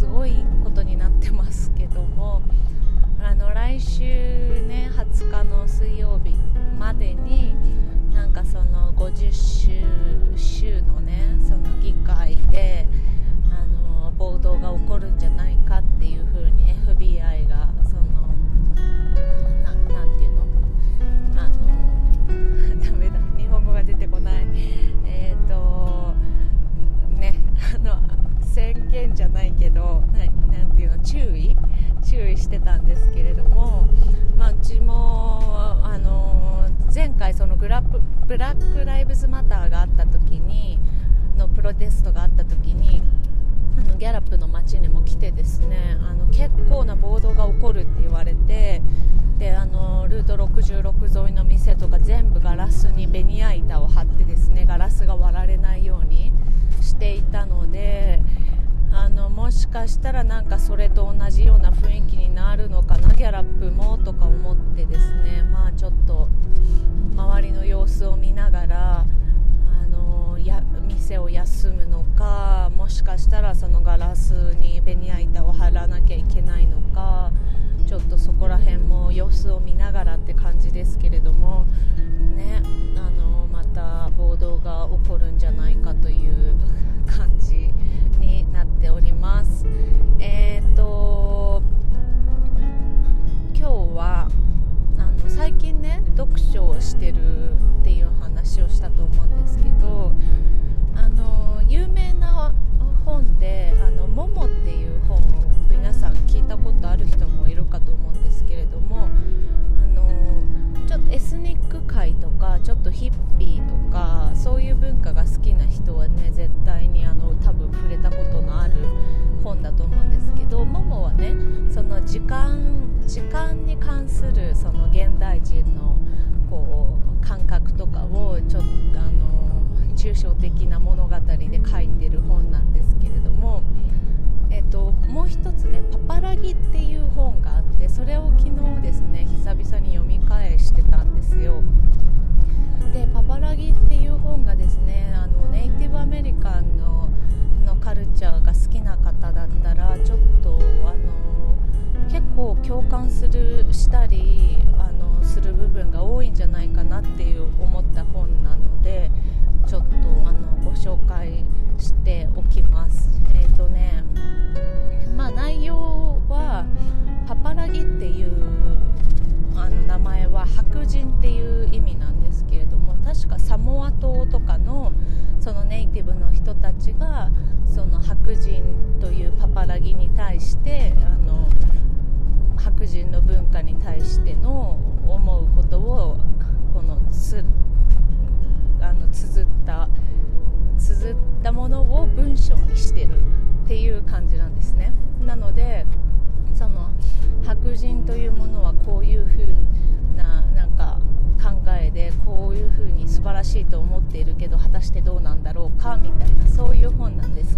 すごいことになってますけどもあの来週ね20日の水曜日までになんかその50州州のねその議会であの暴動が起こるんじゃないかっていう風にったんですけれども、まあ、うちも、あの前回そのグラブラック・ライブズ・マターがあった時にのプロテストがあった時にあのギャラップの街にも来てですねあの結構な暴動が起こるって言われてであのルート66沿いの店とか全部ガラスにベニヤ板をかしたらなんかそれと同じような雰囲気になるのかなギャラップもとか思ってですね。まあちょっと周りの様子を見ながらあのや店を休むのかもしかしたらそのガラスにベニヤ板を貼らなきゃいけないのかちょっとそこら辺も様子を見ながらって感じですけれどもな物語で書いてる本なんですけれども、えっと、もう一つね「パパラギ」っていう本があってそれを昨日ですね久々に読み返してたんですよ。で「パパラギ」っていう本がですねあのネイティブアメリカンののカルチャーが好きな方だったらちょっとあの結構共感するしたりあのする部分が多い対しての思うことをこのつあの綴った綴ったものを文章にしてるっていう感じなんですね。なのでその白人というものはこういうふうななんか考えでこういうふうに素晴らしいと思っているけど果たしてどうなんだろうかみたいなそういう本なんです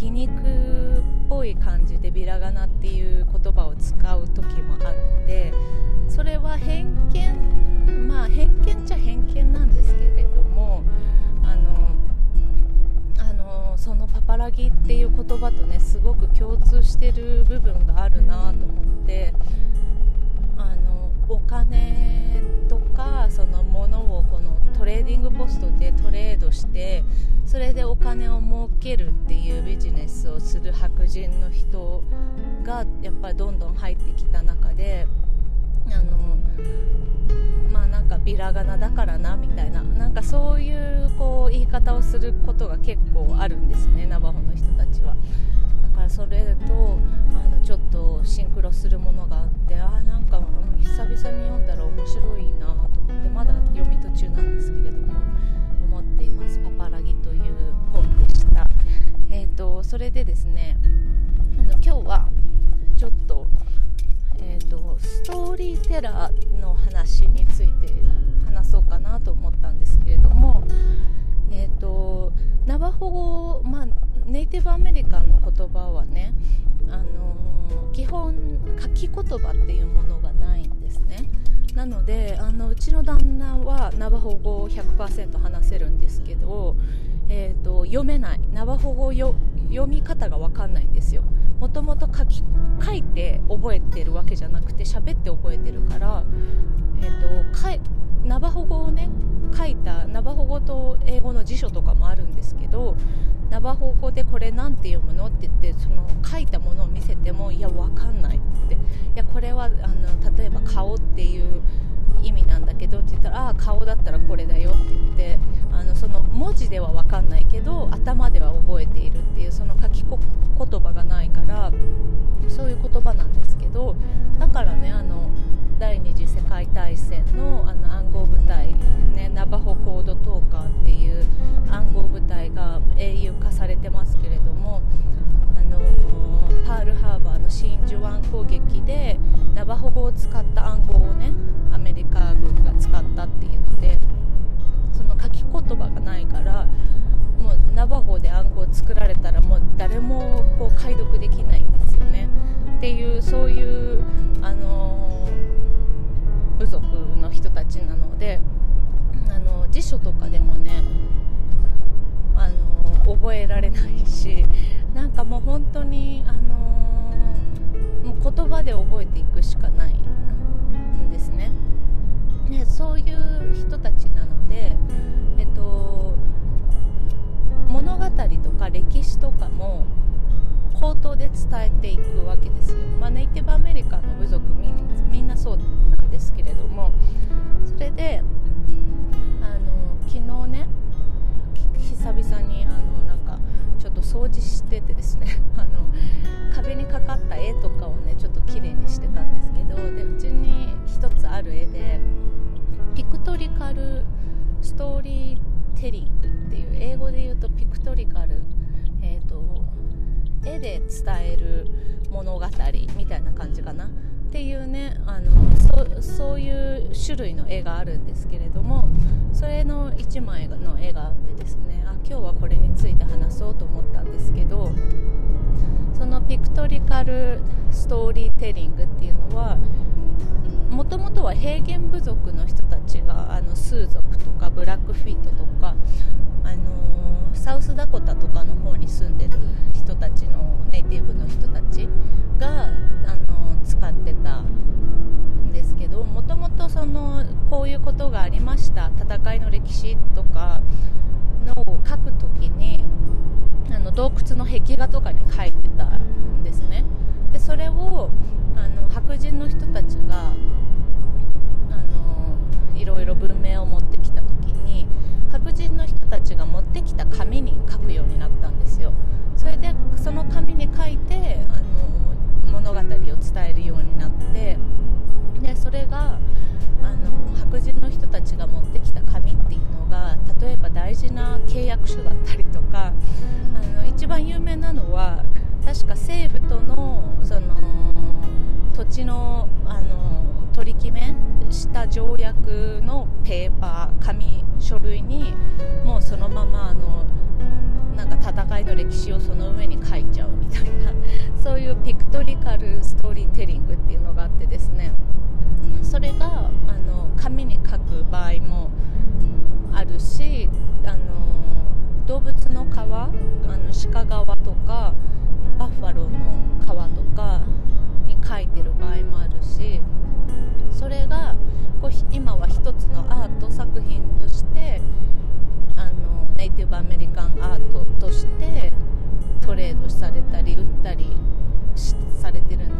皮肉っぽい感じでビラガナっていう言葉を使う時もあってそれは偏見まあ偏見っちゃ偏見なんですけれどもあのあのそのパパラギっていう言葉とねすごく共通してる部分があるなと思ってあのお金とかそのものをこのトレーディングポストでトレードしてそれでお金を儲けるっていうビジネスをする白人の人がやっぱりどんどん入ってきた中であのまあなんかビラガナだからなみたいななんかそういうこう言い方をすることが結構あるんですねナバホの人たちは。だからそれとあのちょっとシンクロするものがあってあなんか久々途中なんですけれども思っています「パパラギ」という本でした。えーと、それでですねあの今日はちょっと,、えーと、ストーリーテラーの話について話そうかなと思ったんですけれども、えーと、ナバホ語、まあ、ネイティブアメリカンの言葉はね、あのー基本書き言葉っていうものがないなのであのうちの旦那はナバホ語を100%話せるんですけど、えーと、読めない。ナバホ語読み方が分かんないんですよ。もともと書いて覚えてるわけじゃなくて喋って覚えてるから、えーと、かナバホ語をね書いたナバホ語と英語の辞書とかもあるんですバホ語でこれ何て読むのって言ってその書いたものを見せてもいや分かんないって。いやこれはあの例えば顔っていう意味なんだけどって言ったらああ顔だったらこれだよって言ってあのその文字では分かんないけど頭では覚えているっていうその書き言葉がないからそういう言葉なんですけどだからねあの第二次世界大戦のあのいうそういうあの部族の人たちなのであの辞書とかでもねあの覚えられないしなんかもう本当にあのもう言葉で覚えていくしかないんですね。ねそういう人たちなので、えっと、物語とか歴史口頭で伝えていくわけですよ、まあ、ネイティブアメリカの部族みんなそうなんですけれどもそれであの昨日ね久々にあのなんかちょっと掃除しててですね あの壁にかかった絵とかをねちょっと綺麗にしてたんですけどでうちに一つある絵でピクトリカルストーリーテリングっていう英語で言うとピクトリカルえ、ー、と絵で伝える物語みたいな感じかな。っていうねあのそういう種類の絵があるんですけれどもそれの1枚の絵があってですねあ今日はこれについて話そうと思ったんですけどそのピクトリカルストーリーテリングっていうのはもともとは平原部族の人たちがあのスー族とかブラックフィートとか、あのー、サウスダコタとかの方に住んでる人たちのネイティブの人たちが、あのー、使ってたんですけどもともとそのこういうことがありました戦いの歴史とかのを書く時にあの洞窟の壁画とかに書いてた契約書だったりとかあの一番有名なのは確か政府とのその土地のあの取り決めした条約のペーパー紙書類にもうそのままあのなんか戦いの歴史をその上に書いちゃうみたいな そういうピクトリカルストーリーテリングっていうのがあってですね。それがあの紙に書く場合もあるしあの動物の皮あの鹿革とかバッファローの皮とかに書いてる場合もあるしそれがこう今は一つのアート作品としてあのネイティブアメリカンアートとしてトレードされたり売ったりされてるんです